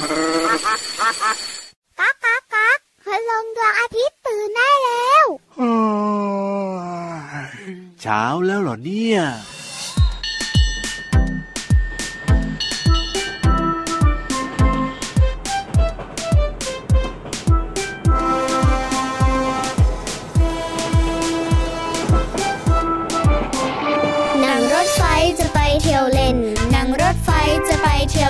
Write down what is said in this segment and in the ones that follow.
ก๊ากก๊ากก๊ากพลงดวงอาทิตย์ตื่นได้แล้วเช้าแล้วเหรอเนี่ยนั่งรถไฟจะไปเที่ยวเล่น นั่งรถไฟจะไปเที่ยว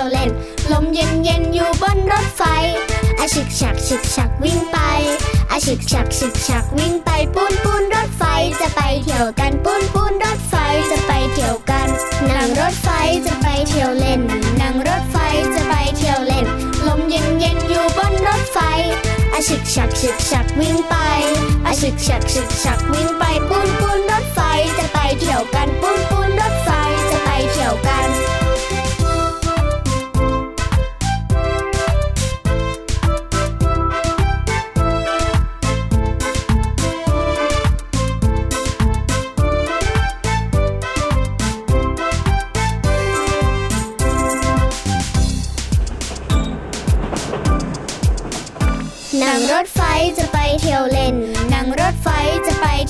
เย็นเย็นอยู่บนรถไฟอาฉึกฉักฉึกฉักวิ่งไปอาฉึกฉักฉึกฉักวิ่งไปปูนปูนรถไฟจะไปเที่ยวกันปูนปูนรถไฟจะไปเที่ยวกันนั่งรถไฟจะไปเที่ยวเล่นนั่งรถไฟจะไปเที่ยวเล่น ลมเย็นเย็นอยู่บนรถไฟอาฉึกฉักฉึกฉักวิ่งไปอาฉึกฉักฉึกฉักวิ่งไปปูนปูนรถไฟจะไปเที่ยวกันปูนปูนรถไฟจะไปเที่ยวกัน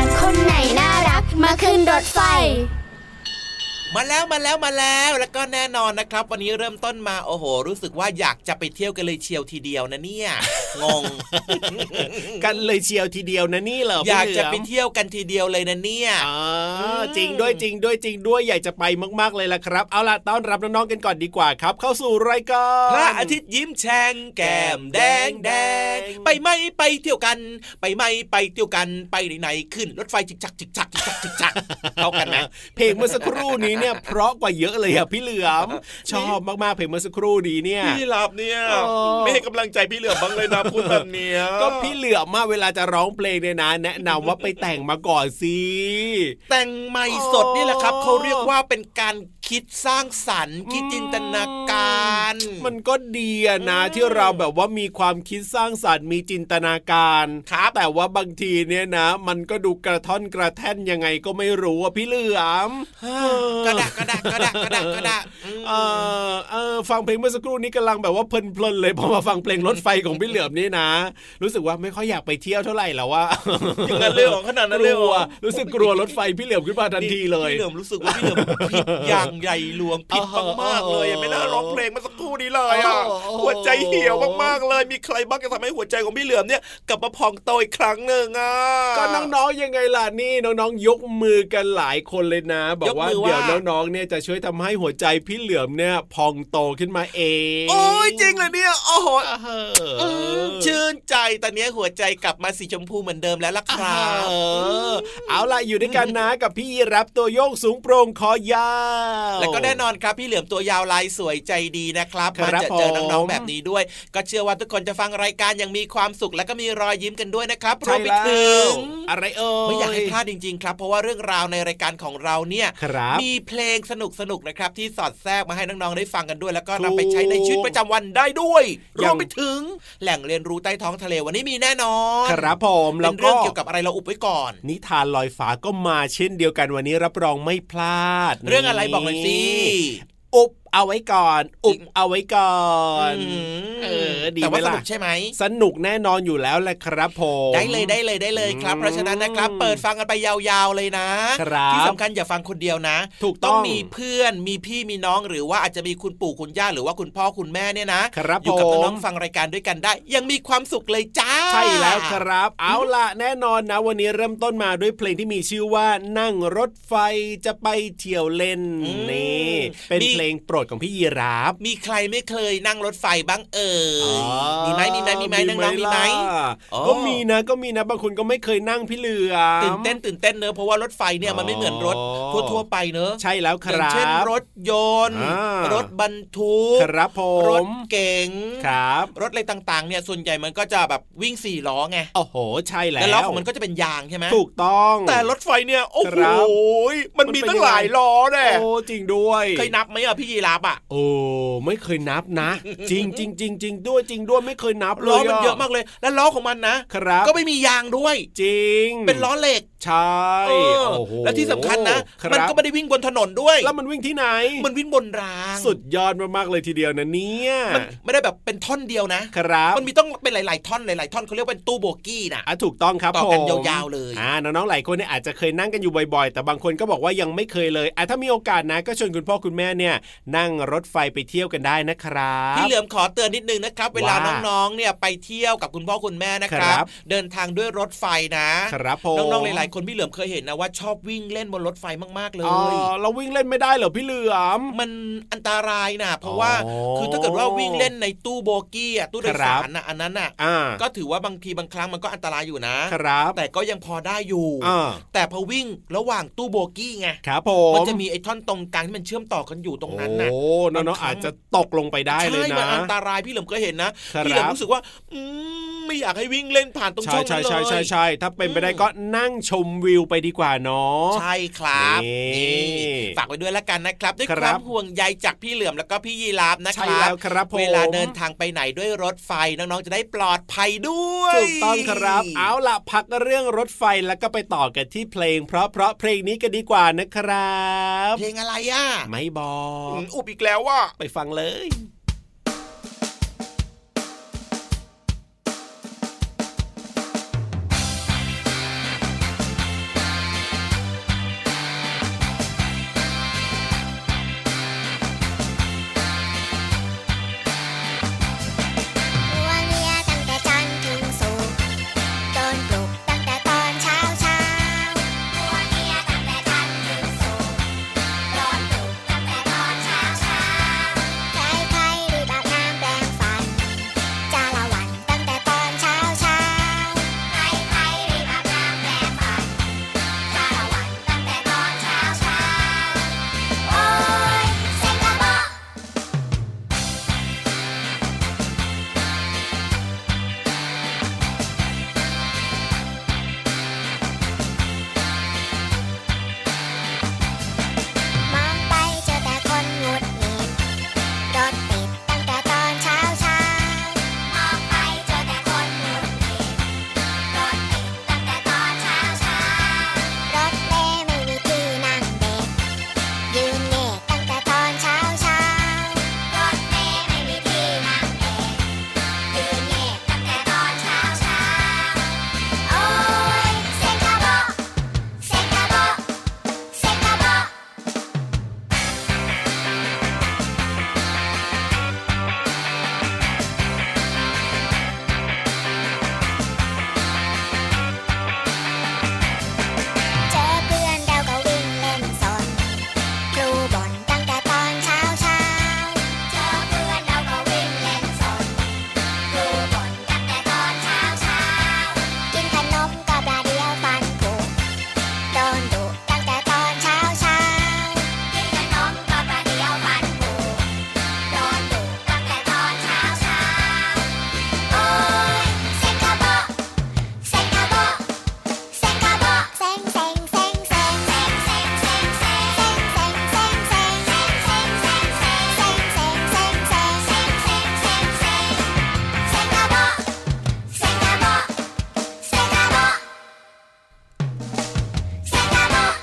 น มาขึ้นรถไฟ มาแล้วมาแล้วมาแล้วแล้วก็แน่นอนนะครับ วันนี้เริ่มต้นมาโอ้โห รู้สึกว่าอยากจะไปเที่ยวกันเลยเชียวทีเดียวนะเนี่ยงง กันเลยเชียวทีเดียวนะนี่เหรออยากจะไปพี่เหลืมเที่ยวกันทีเดียวเลยนะเนี่ยอ๋อมจริงด้วยจริงด้วยจริงด้วยอยากจะไปมากๆเลยล่ะครับ เอาล่ะต้อนรับน้องๆกันก่อนดีกว่าครับ เข้าสู่รายการพระอาทิตย์ยิ้มแฉ่งแก้มแดงแดงไปไหมไปเที่ยวกัน ไปไหมไปเที่ยวกันไปไหนๆขึ้นรถไฟจิกจักจิกจักจิกจักจิกจักเข้ากันไหมเพลงเมื่อสักครู่นี้เนี่ยเพราะกว่าเยอะเลยอะพี่เหลือมชอบมากๆเพลงเมื่อสักครู่นี้เนี่ยพี่หลับเนี่ยอ๋อไม่ให้กำลังใจพี่เหลือบ้างเลยนะพูดแบบเนี้ยก็พี่เหลือมมาเวลาจะร้องเพลงเนี่ยนะ แนะนำว่าไปแต่งมาก่อนสิแต่งใหม่สดนี่แหละครับเขาเรียกว่าเป็นการคิดสร้างสรรค์คิดจินตนาการ มันก็ดีอะนะอืมที่เราแบบว่ามีความคิดสร้างสรรค์มีจินตนาการครับแต่ว่าบางทีเนี่ยนะ มันก็ดูกระท่อนกระแท่นยังไงก็ไม่รู้อะพี่เหลือมกระดากกระดากกระดากกระดากกระดากอืมเออเออฟังเพลงเมื่อสักครู่นี้กำลังแบบว่าเพลินๆเลยพอมาฟังเพลงรถไฟของพี่เหลือมนี่นะ รู้สึกว่าไม่ค่อยอยากไปเที่ยวเท่าไหร่แล้วว่าอย่างนั้นเลยเหรอขนาดนั้นเลยเหรกลัวอรู้สึกกลัวรถไฟพี่เหลือมขึ้นมาทันทีเลยพี่เหลือมรู้สึกว่าพี่เหลือมผิดอย่างใหญ่หลวงผิดมากๆเลยอะไม่น่าร้องเพลงเมาสักครู่นี้เลยอะโอ้โหหัวใจเหี่ยวมากๆเลย มีใครบ้างจะทำให้หัวใจของพี่เหลือมเนี่ยกลับมาพองโตอีกครั้งหนึ่งอะก็น้องๆยังไงล่ะนี่น้องๆยกมือกันหลายคนเลยนะ บอกว่ายกมือว่าเดี๋ยวน้องๆเนี่ยจะช่วยทำให้หัวใจพี่เหลือมเนี่ยพองโตขึ้นมาเองโอ้ยจริงเลยเนี่ยโอ้โหเออืมอชื่นใจตอนนี้หัวใจกลับมาสีชมพูเหมือนเดิมแล้วล่ะครับเออเอาล่ะอยู่ด้วยกันนะกับพี่ยีรับตัวโยกสูงโปร่งคอยาวแล้วก็แน่นอนครับพี่เหลือมตัวยาวลายสวยใจดีนะครับครัมาบเจอเจอผมน้องๆแบบนี้ด้วย ก็เชื่อว่าทุกคนจะฟังรายการอย่างมีความสุขและก็มีรอยยิ้มกันด้วยนะครับรวใช่มไปแล้ถึวงอะไรเอ่ยไม่อยากให้พลาดจริง ๆ ครับ เพราะว่าเรื่องราวในรายการของเราเนี่ยครับมีเพลงสนุกๆนะครับที่สอดแทรกมาให้น้องๆได้ฟังกันด้วย แล้วก็ถูกนำไปใช้ในชีวิตประจำวันได้ด้วยรอย่าวงมไปถึงแหล่งเรียนรู้ใต้ท้องทะเลวันนี้มีแน่นอนครับผมเป็แล้วนก็เรื่องเกี่ยวกับอะไรเราอุบไว้ก่อน นิทานลอยฟ้าก็มาเช่นเดียวกันวันนี้รับรองไม่พลาด เรื่องอะไรบอกหน่อยสิอุบ เอาไว้ก่อน อุบเอาไว้ก่อนอืมเออดีแต่ไหมว่าสล่ะนุกใช่ไหมสนุกแน่นอนอยู่แล้วแหละครับผมได้เลยได้เลยได้เลยครับอืมเพราะฉะนั้นนะครับ เปิดฟังกันไปยาวๆเลยนะครับที่สำคัญอย่าฟังคนเดียวนะ ถูกต้องมีเพื่อนมีพี่มีน้องหรือว่าอาจจะมีคุณปู่คุณย่าหรือว่าคุณพ่อคุณแม่เนี่ยนะครับอยู่กับผมน้องๆฟังรายการด้วยกันได้ ยังมีความสุขเลยจ้าใช่แล้วครับ เอาล่ะแน่นอนนะ วันนี้เริ่มต้นมาด้วยเพลงที่มีชื่อว่านั่งรถไฟจะไปเที่ยวเล่นอืมนี่เป็นมีเพลงโปรดดของพี่ยีราฟมีใครไม่เคยนั่งรถไฟบ้างเอ่ยอ๋อมีไหมมีไหมมีไหมน้องๆมีไหมล่ะอ๋อก็มีนะก็มีนะบางคนก็ไม่เคยนั่งพี่เหลือมตื่นเต้นตื่นเต้นเนอะเพราะว่ารถไฟเนี่ยมันไม่เหมือนรถอ๋อทั่วๆไปเนอะใช่แล้วคอย่างรับเช่นรถยนต์อ่ารถบรรทุกครับผมรถเก๋งครับรถอะไรต่างๆเนี่ยส่วนใหญ่มันก็จะแบบวิ่งสี่ล้อไงโอ้โห ใช่แล้วแล้วล้อของมันก็จะเป็นยางใช่ไหมถูกต้อง แต่รถไฟเนี่ยโอ้คโหรับมันมีมันเป็นตั้งหลายยังไงล้อแน่โอ้จริงด้วย เคยนับไหมอะพี่ยีราบอะโอ้ไม่เคยนับนะ จริงจริงจริงจริงด้วยจริงด้วยไม่เคยนับเลยล้อมันเยอะมากเลย แล้วล้อของมันนะครับ ก็ไม่มียางด้วย จริง เป็นล้อเหล็กใช่เออโอ้โหและที่สำคัญนะครับมันก็ไม่ได้วิ่งบนถนนด้วย แล้วมันวิ่งที่ไหน มันวิ่งบนราง สุดยอดมากๆเลยทีเดียวนะเนี่ยมันไม่ได้แบบเป็นท่อนเดียวนะครับมันมีต้องเป็นหลาย ๆ ท่อนหลาย ๆ ท่อนเขาเรียกเป็นตู้โบกี้นะอะถูกต้องครับต่อกันผมยาวๆเลยอ่าน้องๆหลายคนเนี่ยอาจจะเคยนั่งกันอยู่บ่อยๆ แต่บางคนก็บอกว่ายังไม่เคยเลยอะถ้ามีโอกาสนะก็ชวนคุณพ่อคุณแม่เนี่ยนั่งรถไฟไปเที่ยวกันได้นะครับพี่เหลือมขอเตือนนิดนึงนะครับ เวลาว่าน้องๆเนี่ยไปเที่ยวกับคุณพ่อคุณแม่นะครัครับบเดินทางด้วยรถไฟนะครับผมน้องๆหลายๆคนพี่เหลือมเคยเห็นนะว่าชอบวิ่งเล่นบนรถไฟมากๆเลอ๋อยเราวิ่งเล่นไม่ได้เหรอพี่เหลือมมันอันตรายนะเพราะว่าอ๋อคือถ้าเกิดว่าวิ่งเล่นในตู้โบกี้อะตู้โดยสารน่ะอันนั้นน่ะอ่าก็ถือว่าบางทีบางครั้งมันก็อันตรายอยู่นะครับ แต่ก็ยังพอได้อยู่อ่าแต่พอวิ่งระหว่างตู้โบกี้ไงครับผมมันจะมีไอ้ท่อนตรงกลางที่มันเชื่อมต่อกันอยู่ตรงนั้นน่ะโอ้น้องๆอาจจะตกลงไปได้เลยใช่นะมันอันตรายพี่เหลิมเคยเห็นนะครับพี่เหลิมรู้สึกว่าอืมไม่อยากให้วิ่งเล่นผ่านตรงช่ใช่องใช่นั้นเลยใช่ใช่ใช่ถ้าเป็นไปได้ก็นั่งชมวิวไปดีกว่าเนาะใช่ครับนี่นี่ฝากไว้ด้วยละกันนะครับด้วยคครับวามห่วงใยจากพี่เหลือมแล้วก็พี่ยีราฟนะคใช่รัแล้วครับผมเวลาเดินทางไปไหนด้วยรถไฟน้องๆจะได้ปลอดภัยด้วยถูกต้องครับ เอาล่ะพักเรื่องรถไฟแล้วก็ไปต่อกันที่เพลง เพราะเพราะเพลงนี้กันดีกว่านะครับ เพลงอะไรอะไม่บออืกมอุบอีกแล้วว่าไปฟังเลย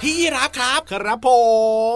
พี่ยีราฟครับ ครับผ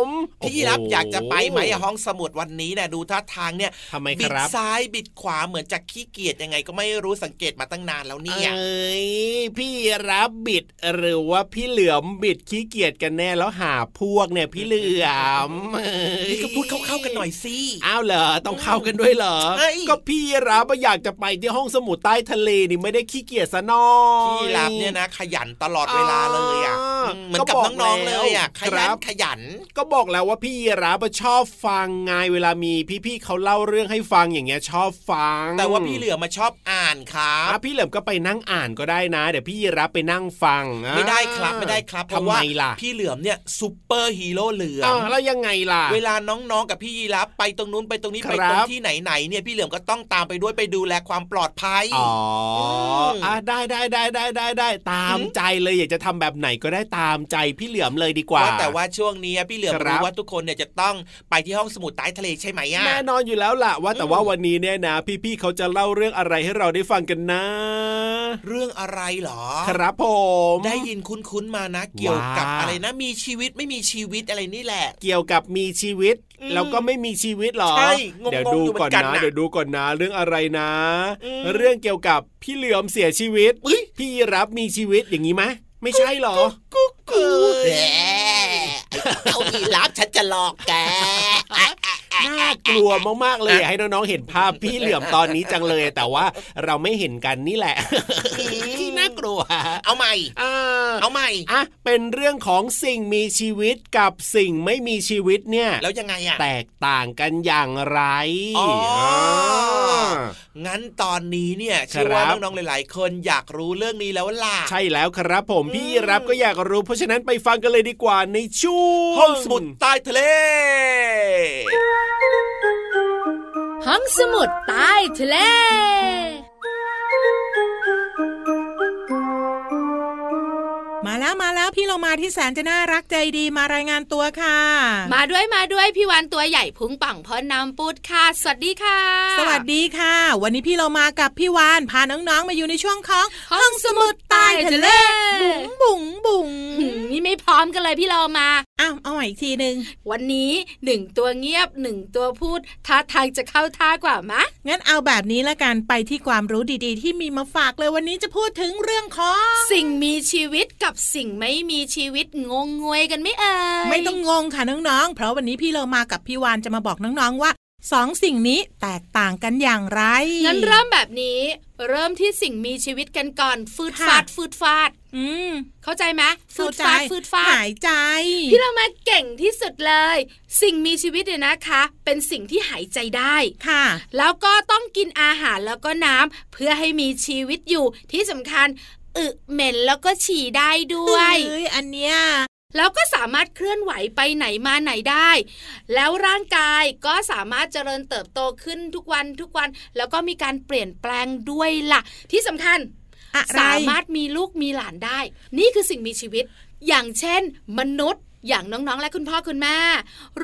มพี่ยีราฟโโอยากจะไปไหมอะห้องสมุดวันนี้เนี่ยดูท่าทางเนี่ยทำไมบิคดรับซ้ายบิดขวาเหมือนจะขี้เกียจยังไงก็ไม่รู้สังเกตมาตั้งนานแล้วเนี่ยเอ้ยพี่รับบิดหรือว่าพี่เหลือมบิดขี้เกียจกันแน่แล้วหาพวกเนี่ยพี่เหลือมเอ้ยนี่ก็พูดเข้าๆกันหน่อยสิอ้าวเหรอต้องเข้ากันด้วยเหรอใช่ก็พี่รับอยากจะไปที่ห้องสมุดใต้ทะเลนี่ไม่ได้ขี้เกียจซะหน้อพี่ยีราฟเนี่ยนะ ขยันตลอดเวลาเลยอะอ่าอืมเหมือนกับน้องๆเลเลยอะขยันขยัน ก็บอกแล้วว่าพี่ราฟชอบฟังไงเวลามีพี่ๆเขาเล่าเรื่องให้ฟังอย่างเงี้ยชอบฟัง แต่ว่าพี่เหลือมาชอบอ่านครับพี่เหลือมก็ไปนั่งอ่านก็ได้นะ เดี๋ยวพี่ราฟไปนั่งฟังไม่ได้ครับไม่ได้ครับเพราะว่าพี่เหลือมเนี่ยซูเปอร์ฮีโร่เหลือมแล้วยังไงล่ะ เวลาน้องๆกับพี่ยีราฟไปตรงนู้นไปตรงนี้ไปตรงที่ไหนๆเนี่ยพี่เหลือมก็ต้องตามไปด้วยไปดูแลความปลอดภัยอ๋ออะได้ได้ได้ได้ได้ได้ตามใจเลยอยากจะทำแบบไหนก็ได้ตามใจพี่เหลือมเลยดีกว่าแต่ว่าช่วงนี้พี่เหลือมรู้ว่าทุกคนเนี่ยจะต้องไปที่ห้องสมุดใต้ทะเลใช่ไหมอะแน่นอนอยู่แล้วล่ะว่าแต่ว่าวันนี้เนี่ยนะ พี่ๆเขาจะเล่าเรื่องอะไรให้เราได้ฟังกันนะ เรื่องอะไรหรอ ครับผมได้ยินคุ้นๆมานะ เกี่ยวกับอะไรนะ มีชีวิตไม่มีชีวิตอะไรนี่แหละ เกี่ยวกับมีชีวิตแล้วก็ไม่มีชีวิตหรอ ใช่เดี๋ยวดูก่อนนะ เดี๋ยวดูก่อนนะ เรื่องอะไรนะ เรื่องเกี่ยวกับพี่เหลือมเสียชีวิต พี่รับมีชีวิตอย่างนี้ไหม ไม่ใช่หรอกุ๊กกุ๊กเอาอีรับฉันจะหลอกแกน่ากลัวมากๆเลยให้น้องๆเห็นภาพพี่เหลือมตอนนี้จังเลย แต่ว่าเราไม่เห็นกันนี่แหละที่ น่ากลัว เอาใหม่เอาใหม่อะเป็นเรื่องของสิ่งมีชีวิตกับสิ่งไม่มีชีวิตเนี่ย แล้วยังไงอะแตกต่างกันอย่างไรอ๋องั้นตอนนี้เนี่ยเชื่อว่าน้องๆหลาย ๆ คนอยากรู้เรื่องนี้แล้วล่ะใช่แล้วครับผมพี่รับก็อยากรู้ เพราะฉะนั้นไปฟังกันเลยดีกว่าในช่วงห้องสมุดใต้ทะเล ห้องสมุดใต้ทะเล มาแล้วมาแล้วพี่เรามาที่แสนจะน่ารักใจดีมารายงานตัวค่ะ มาด้วยมาด้วยพี่วันตัวใหญ่พุงปังพอน้ำปุดค่ะ สวัสดีค่ะ สวัสดีค่ะ วันนี้พี่เรามากับพี่วานพาน้องๆมาอยู่ในช่วงของห้องสมุดใต้ทะเลบุ๋งบุ๋งบุ๋งนี่ไม่พร้ อมกันเลยพี่เรามา อ้าวเอาใหม่อีกทีหนึ่งวันนี้หนึ่งตัวเงียบหนึ่งตัวพูดท่าทางจะเข้าท่ากว่ามะ งั้นเอาแบบนี้ละกันไปที่ความรู้ดีๆ ที่มีมาฝากเลยวันนี้จะพูดถึงเรื่องของ สิ่งมีชีวิตกับสิ่งไม่มีชีวิตงงงวยกันไม่เอ่ยไม่ต้องงงค่ะน้องๆ เพราะวันนี้พี่เรามากับพี่วานจะมาบอกน้องๆว่าสองสิ่งนี้แตกต่างกันอย่างไร งั้นเริ่มแบบนี้ เริ่มที่สิ่งมีชีวิตกันก่อนฟืดฟาดฟืดฟาด อืมเข้าใจไหมฟืดฟาดฟืดฟาดหายใจ พี่เรามาเก่งที่สุดเลย สิ่งมีชีวิตเนี่ยนะคะ เป็นสิ่งที่หายใจได้ค่ะ แล้วก็ต้องกินอาหารแล้วก็น้ำเพื่อให้มีชีวิตอยู่ที่สำคัญอึเหม็นแล้วก็ฉี่ได้ด้วยเฮ้ยอันเนี้ยแล้วก็สามารถเคลื่อนไหวไปไหนมาไหนได้ แล้วร่างกายก็สามารถเจริญเติบโตขึ้นทุกวันทุกวัน แล้วก็มีการเปลี่ยนแปลงด้วยละ่ะ ที่สำคัญ สามารถมีลูกมีหลานได้ นี่คือสิ่งมีชีวิต อย่างเช่น มนุษย์อย่างน้องๆ และคุณพ่อคุณแม่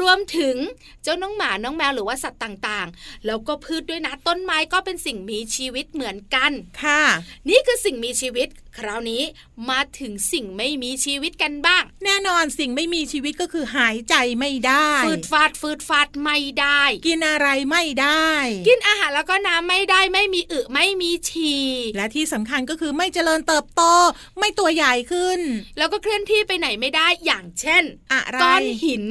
รวมถึงเจ้าน้องหมาน้องแมวหรือว่าสัตว์ต่างๆ แล้วก็พืชด้วยนะต้นไม้ก็เป็นสิ่งมีชีวิตเหมือนกัน ค่ะ นี่คือสิ่งมีชีวิต คราวนี้มาถึงสิ่งไม่มีชีวิตกันบ้าง แน่นอนสิ่งไม่มีชีวิตก็คือหายใจไม่ได้ฟืดฟาดฟืดฟาดไม่ได้ กินอะไรไม่ได้ กินอาหารแล้วก็น้ำไม่ได้ไม่มีอึไม่มีฉี่และที่สำคัญก็คือไม่เจริญเติบโต ไม่ตัวใหญ่ขึ้น แล้วก็เคลื่อนที่ไปไหนไม่ได้อย่างเช่นอะไรก้อนหิน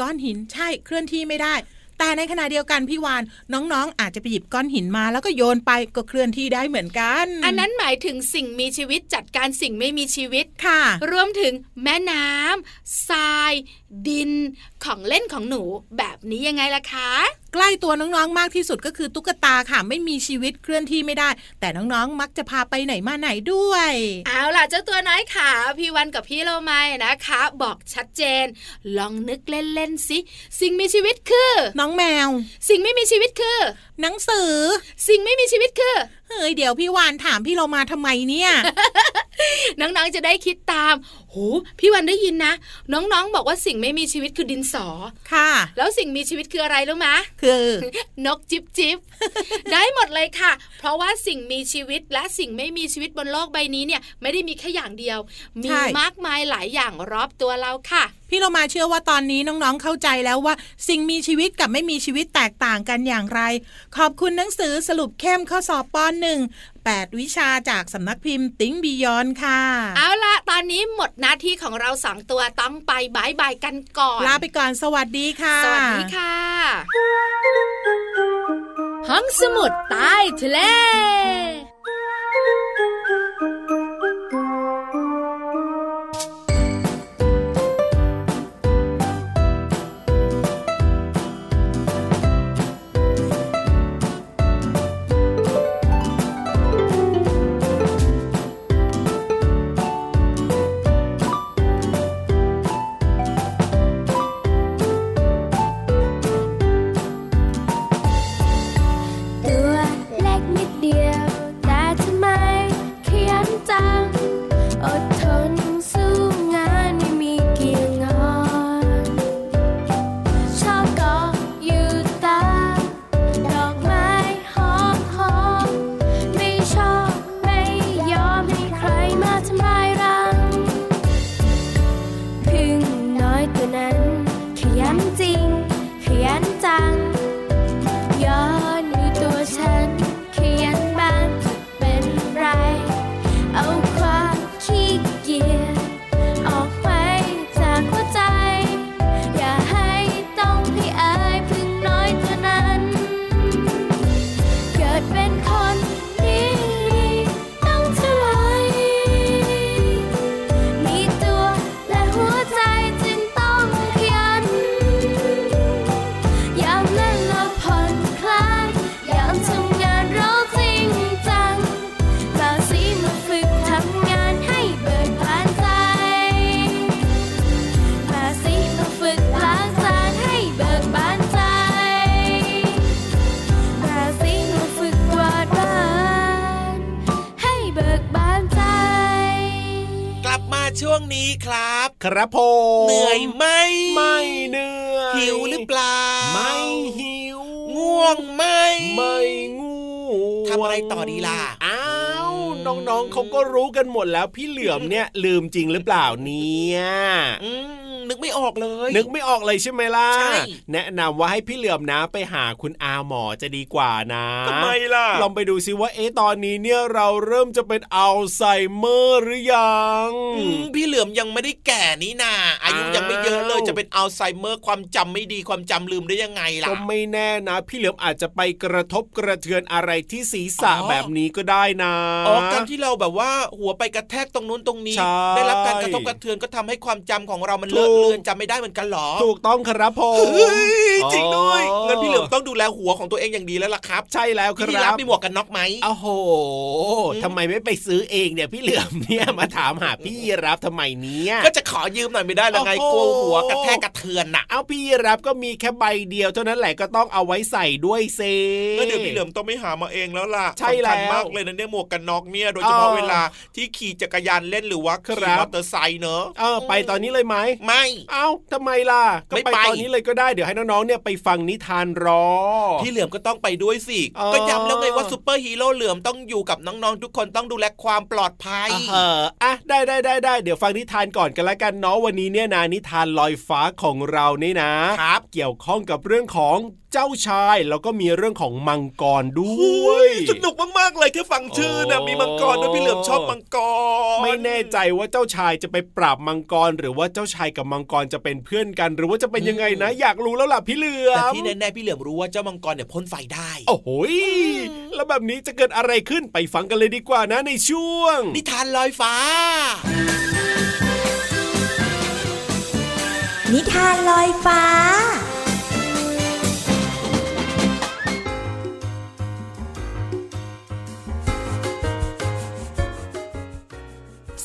ก้อนหินใช่เคลื่อนที่ไม่ได้ แต่ในขณะเดียวกันพี่วานน้องๆ อาจจะไปหยิบก้อนหินมา แล้วก็โยนไปก็เคลื่อนที่ได้เหมือนกัน อันนั้นหมายถึงสิ่งมีชีวิตจัดการสิ่งไม่มีชีวิตค่ะ รวมถึงแม่น้ำทราย ดินของเล่นของหนูแบบนี้ยังไงล่ะคะใกล้ตัวน้องๆ มากที่สุดก็คือตุ๊กตาค่ะ ไม่มีชีวิตเคลื่อนที่ไม่ได้ แต่น้องๆ มักจะพาไปไหนมาไหนด้วย เอาล่ะเจ้าตัวน้อยขาพี่วันกับพี่โลไมนะคะ บอกชัดเจน ลองนึกเล่นๆสิสิ่งมีชีวิตคือ น้องแมว สิ่งไม่มีชีวิตคือ หนังสือ สิ่งไม่มีชีวิตคือ เฮ้ยเดี๋ยวพี่วานถามพี่เรามาทำไมเนี่ยน้องๆจะได้คิดตามโหพี่วันได้ยินนะ น้องๆ บอกว่าสิ่งไม่มีชีวิตคือดินสอค่ะ แล้วสิ่งมีชีวิตคืออะไรรู้ไหมคือ นกจิบจิบได้หมดเลยค่ะ เพราะว่าสิ่งมีชีวิตและสิ่งไม่มีชีวิตบนโลกใบนี้เนี่ย ไม่ได้มีแค่อย่างเดียว มีมากมายหลายอย่างรอบตัวเราค่ะ พี่เรามาเชื่อว่าตอนนี้น้องๆเข้าใจแล้วว่า สิ่งมีชีวิตกับไม่มีชีวิตแตกต่างกันอย่างไร ขอบคุณหนังสือสรุปเข้มข้อสอบปอนหนึ่ง8วิชาจากสำนักพิมพ์ติ้งบียอนค่ะ เอาละตอนนี้หมดหน้าที่ของเราสองตัวต้องไปบายบายกันก่อน ลาไปก่อนสวัสดีค่ะ สวัสดีค่ะ ห้องสมุดใต้ทะเล ครับครับผมเหนื่อยไหมไม่เหนื่อยหิวหรือเปล่า ไม่หิว ง่วงไหมไม่ง่วงทำอะไรต่อดีล่ะอ้าวน้องๆเขาก็รู้กันหมดแล้วพี่เหลือมเนี่ยลืมจริงหรือเปล่าเนี่ยอืม นึกไม่ออกเลย นึกไม่ออกเลยใช่ไหมล่ะใช่แนะนำว่าให้พี่เหลือมนะไปหาคุณอาหมอจะดีกว่านะทำไมล่ะลองไปดูซิว่าเอ๊ะตอนนี้เนี่ยเราเริ่มจะเป็นอัลไซเมอร์หรือยังอืมพี่เหลือมยังไม่ได้แก่นี่นาอายุอ้าวยังไม่เยอะเลยจะเป็นอัลไซเมอร์ความจำไม่ดีความจำลืมได้ยังไงล่ะก็ไม่แน่นะ พี่เหลือมอาจจะไปกระทบกระเทือนอะไรที่ศีรษะอ๋อแบบนี้ก็ได้นะอ๋อการที่เราแบบว่าหัวไปกระแทกตรงนู้นตรงนี้ใช่ได้รับการกระทบกระเทือนก็ทำให้ความจำของเรามันเลอะถูกเลือนจำไม่ได้เหมือนกันเหรอ ถูกต้องครับผมเฮ้ยจริงด้วยอ๋องั้นพี่เหลือมต้องดูแลหัวของตัวเองอย่างดีแล้วล่ะครับ ใช่แล้วคพี่รัรับบมีหมวกกันน็อกไหมโอ้โหทำไมไม่ไปซื้อเองเนี่ยพี่เหลือมเนี่ยมาถามหาพี่รับทำไมเนี่ยก็จะขอยืมหน่อยไม่ได้แล้วไงโอ้กโหลัวหัวกระแทกกระเทือนน่ะเอาพี่รับก็มีแค่ใบเดียวเท่านั้นแหละก็ต้องเอาไว้ใส่ด้วยเซก็เดี๋ยวพี่เหลือมต้องไม่หามาเองแล้วล่ะใช่แล้วสำคัญมากเลยนะเนี่ยหมวกกันน็อกเนี่ยโดยเฉพาะเออเวลาที่ขี่จักรยานเล่นหรือว่าครัขี่บมอเตอร์ไซค์เนอะเออไปตอนนี้เลยไหมไม่เอ้าทำไมล่ะก็ไม่ไปไปตอนนี้เลยก็ได้เดี๋ยวให้น้องๆเนี่ยไปฟังนิทานรอพี่เหลือมก็ต้องไปด้วยสิเออก็ย้ำแล้วไงว่าซูเปอร์ฮีโร่เหลือมต้องอยู่กับน้องๆทุกคนต้องดูแลความปลอดภัยเอออะได้ได้ได้ได้เดี๋ยวฟังนิทานก่อนกันละกันเนาะวันนี้เนี่ยนะนิทานลอยฟ้าของเรานี่นะครับ เกี่ยวข้องกับเรื่องของเจ้าชายแล้วก็มีเรื่องของมังกรด้วย โอ้ยสนุกมากๆเลยแค่ฟังชื่อนะโอ้มีมังกรด้วยพี่เหลือมชอบมังกร ไม่แน่ใจว่าเจ้าชายจะไปปราบมังกร หรือว่าเจ้าชายกับมังกรจะเป็นเพื่อนกัน หรือว่าจะเป็นยังไงนะ อยากรู้แล้วล่ะพี่เหลือม แต่ที่แน่ๆพี่เหลือมรู้ว่าเจ้ามังกรเนี่ยพ่นไฟได้ โอ้โหยแล้วแบบนี้จะเกิดอะไรขึ้นไปฟังกันเลยดีกว่านะในช่วง นิทานลอยฟ้า นิทานลอยฟ้า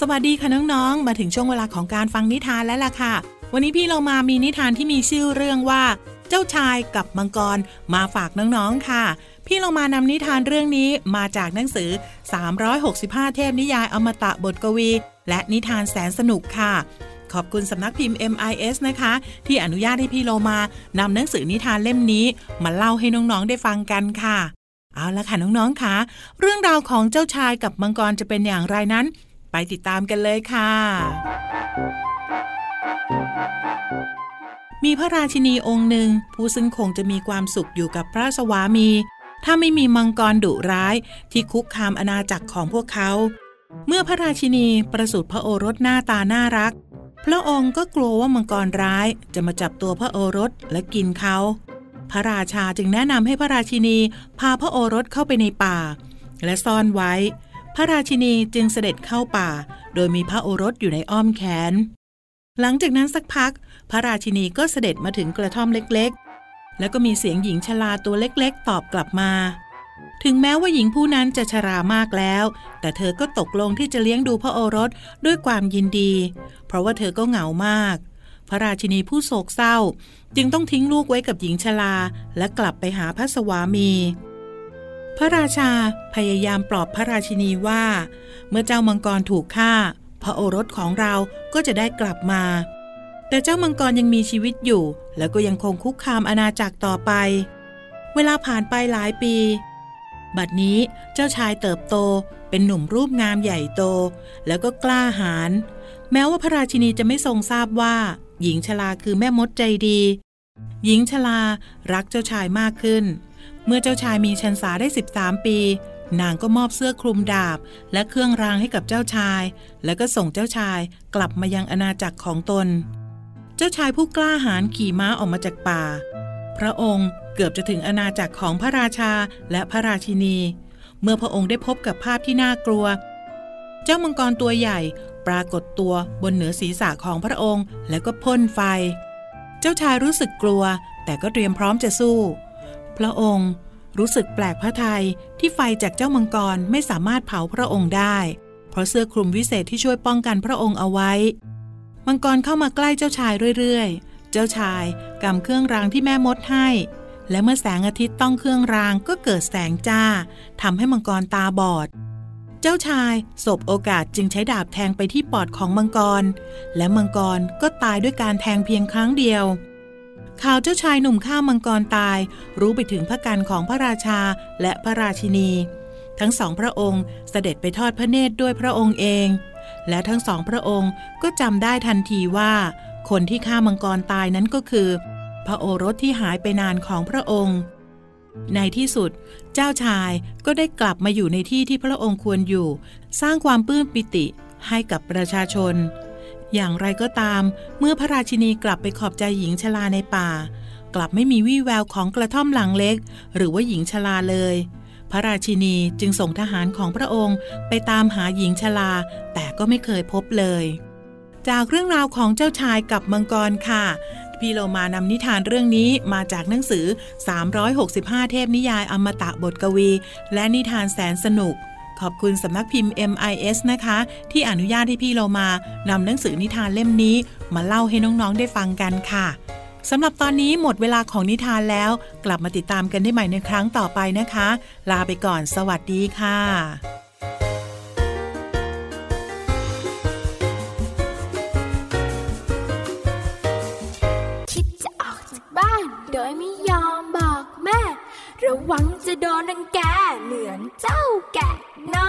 สวัสดีค่ะน้องๆ มาถึงช่วงเวลาของการฟังนิทานแล้วล่ะค่ะ วันนี้พี่เรามามีนิทานที่มีชื่อเรื่องว่า เจ้าชายกับมังกรมาฝากน้องๆค่ะ พี่เรามานำนิทานเรื่องนี้มาจากหนังสือ 365 เทพนิยายอมตะบทกวี และนิทานแสนสนุกค่ะ ขอบคุณสำนักพิมพ์ MIS นะคะ ที่อนุญาตให้พี่โลมานำหนังสือนิทานเล่มนี้มาเล่าให้น้องๆได้ฟังกันค่ะ เอาละค่ะน้องๆค่ะเรื่องราวของเจ้าชายกับมังกรจะเป็นอย่างไรนั้น ไปติดตามกันเลยค่ะ มีพระราชินีองค์หนึ่ง ผู้ซึ่งคงจะมีความสุขอยู่กับพระสวามี ถ้าไม่มีมังกรดุร้ายที่คุกคามอาณาจักรของพวกเขา เมื่อพระราชินีประสูติพระโอรสหน้าตาน่ารัก พระองค์ก็กลัวว่ามังกรร้ายจะมาจับตัวพระโอรสและกินเขาพระราชาจึงแนะนำให้พระราชินีพาพระโอรสเข้าไปในป่า และซ่อนไว้ พระราชินีจึงเสด็จเข้าป่า โดยมีพระโอรสอยู่ในอ้อมแขน หลังจากนั้นสักพัก พระราชินีก็เสด็จมาถึงกระท่อมเล็กๆ แล้วก็มีเสียงหญิงชราตัวเล็กๆ ตอบกลับมา ถึงแม้ว่าหญิงผู้นั้นจะชรามากแล้ว แต่เธอก็ตกลงที่จะเลี้ยงดูพระโอรสด้วยความยินดี เพราะว่าเธอก็เหงามาก พระราชินีผู้โศกเศร้า จึงต้องทิ้งลูกไว้กับหญิงชราและกลับไปหาพระสวามี พระราชาพยายามปลอบพระราชินีว่า เมื่อเจ้ามังกรถูกฆ่า พระโอรสของเราก็จะได้กลับมา แต่เจ้ามังกรยังมีชีวิตอยู่ แล้วก็ยังคงคุกคามอาณาจักรต่อไป เวลาผ่านไปหลายปี บัดนี้เจ้าชายเติบโตเป็นหนุ่มรูปงามใหญ่โต แล้วก็กล้าหาญแม้ว่าพระราชินีจะไม่ทรงทราบว่า หญิงชราคือแม่มดใจดี หญิงชรารักเจ้าชายมากขึ้น เมื่อเจ้าชายมีชันษาได้ 13 ปี นางก็มอบเสื้อคลุมดาบ และเครื่องรางให้กับเจ้าชาย แล้วก็ส่งเจ้าชายกลับมายังอาณาจักรของตน เจ้าชายผู้กล้าหาญขี่ม้าออกมาจากป่า พระองค์เกือบจะถึงอาณาจักรของพระราชาและพระราชินี เมื่อพระองค์ได้พบกับภาพที่น่ากลัว เจ้ามังกรตัวใหญ่ปรากฏตัวบนเหนือศีรษะของพระองค์ แล้วก็พ่นไฟ เจ้าชายรู้สึกกลัว แต่ก็เตรียมพร้อมจะสู้ พระองค์รู้สึกแปลกพระทัยที่ไฟจากเจ้ามังกรไม่สามารถเผาพระองค์ได้ เพราะเสื้อคลุมวิเศษที่ช่วยป้องกันพระองค์เอาไว้ มังกรเข้ามาใกล้เจ้าชายเรื่อยๆ เจ้าชายกำเครื่องรางที่แม่มดให้ และเมื่อแสงอาทิตย์ต้องเครื่องรางก็เกิดแสงจ้าทำให้มังกรตาบอด เจ้าชายสบโอกาสจึงใช้ดาบแทงไปที่ปอดของมังกร และมังกรก็ตายด้วยการแทงเพียงครั้งเดียว ข่าวเจ้าชายหนุ่มฆ่ามังกรตาย รู้ไปถึงพระกันของพระราชาและพระราชินี ทั้งสองพระองค์เสด็จไปทอดพระเนตรด้วยพระองค์เอง และทั้งสองพระองค์ก็จำได้ทันทีว่า คนที่ฆ่ามังกรตายนั้นก็คือ พระโอรสที่หายไปนานของพระองค์ในที่สุด เจ้าชายก็ได้กลับมาอยู่ในที่ที่พระองค์ควรอยู่ สร้างความปลื้มปิติให้กับประชาชน อย่างไรก็ตาม เมื่อพระราชินีกลับไปขอบใจหญิงชราในป่า กลับไม่มีวี่แววของกระท่อมหลังเล็ก หรือว่าหญิงชราเลย พระราชินีจึงส่งทหารของพระองค์ไปตามหาหญิงชราแต่ก็ไม่เคยพบเลย จากเรื่องราวของเจ้าชายกับมังกรค่ะพี่โลมานำนิทานเรื่องนี้มาจากหนังสือ 365 เทพนิยายอมตะบทกวี และนิทานแสนสนุก ขอบคุณสำนักพิมพ์ MIS นะคะ ที่อนุญาตให้พี่โลมานำหนังสือนิทานเล่มนี้ มาเล่าให้น้องๆได้ฟังกันค่ะสำหรับตอนนี้หมดเวลาของนิทานแล้ว กลับมาติดตามกันได้ใหม่ในครั้งต่อไปนะคะ ลาไปก่อนสวัสดีค่ะคิดจะออกจากบ้านโดยไม่ยอมบอกแม่ ระวังจะโดนรังแกเหมือนเจ้าแกะ น้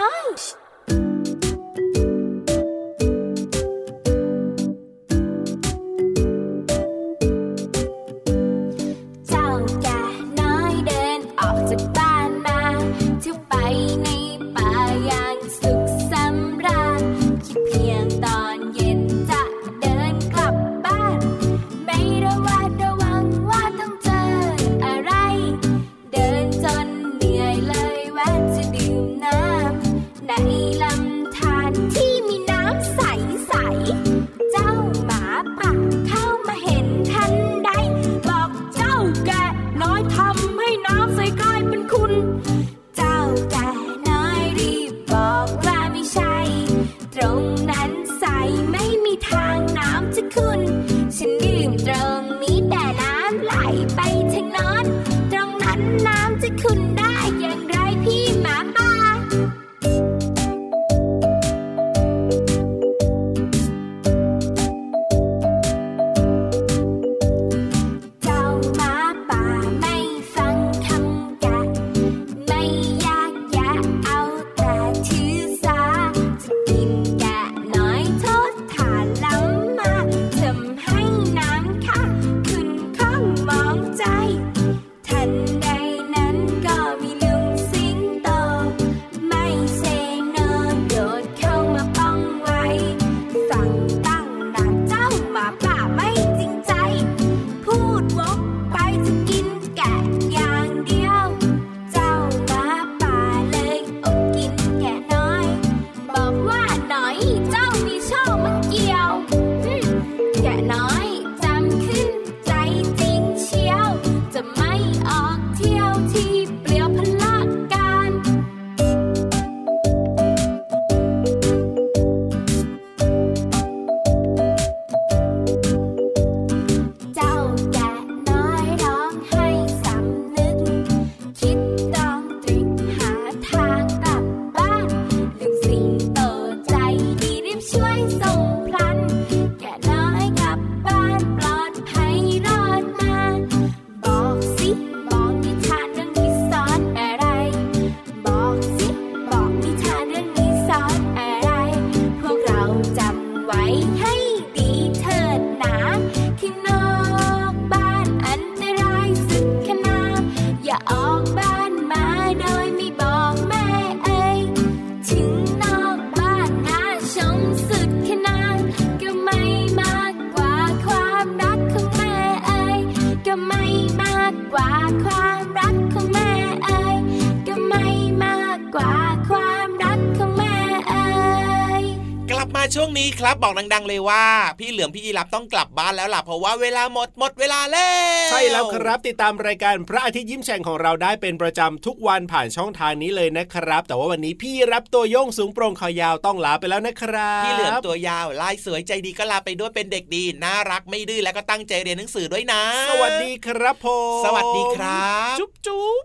ก ช่วงนี้ครับบอกดัง ๆ เลยว่า พี่เหลือมพี่ยีรับต้องกลับบ้านแล้วล่ะเพราะว่าเวลาหมดหมดเวลาแล้วใช่แล้วครับติดตามรายการพระอาทิตย์ยิ้มแฉ่งของเราได้เป็นประจำทุกวันผ่านช่องทางนี้เลยนะครับ แต่ว่าวันนี้พี่รับตัวโยงสูงโปร่งคอยาวต้องลาไปแล้วนะครับพี่เหลือมตัวยาวลายสวยใจดีก็ลาไปด้วยเป็นเด็กดีน่ารักไม่ดื้อแล้วก็ตั้งใจเรียนหนังสือด้วยนะ สวัสดีครับผมสวัสดีครับ จุ๊บจุ๊บ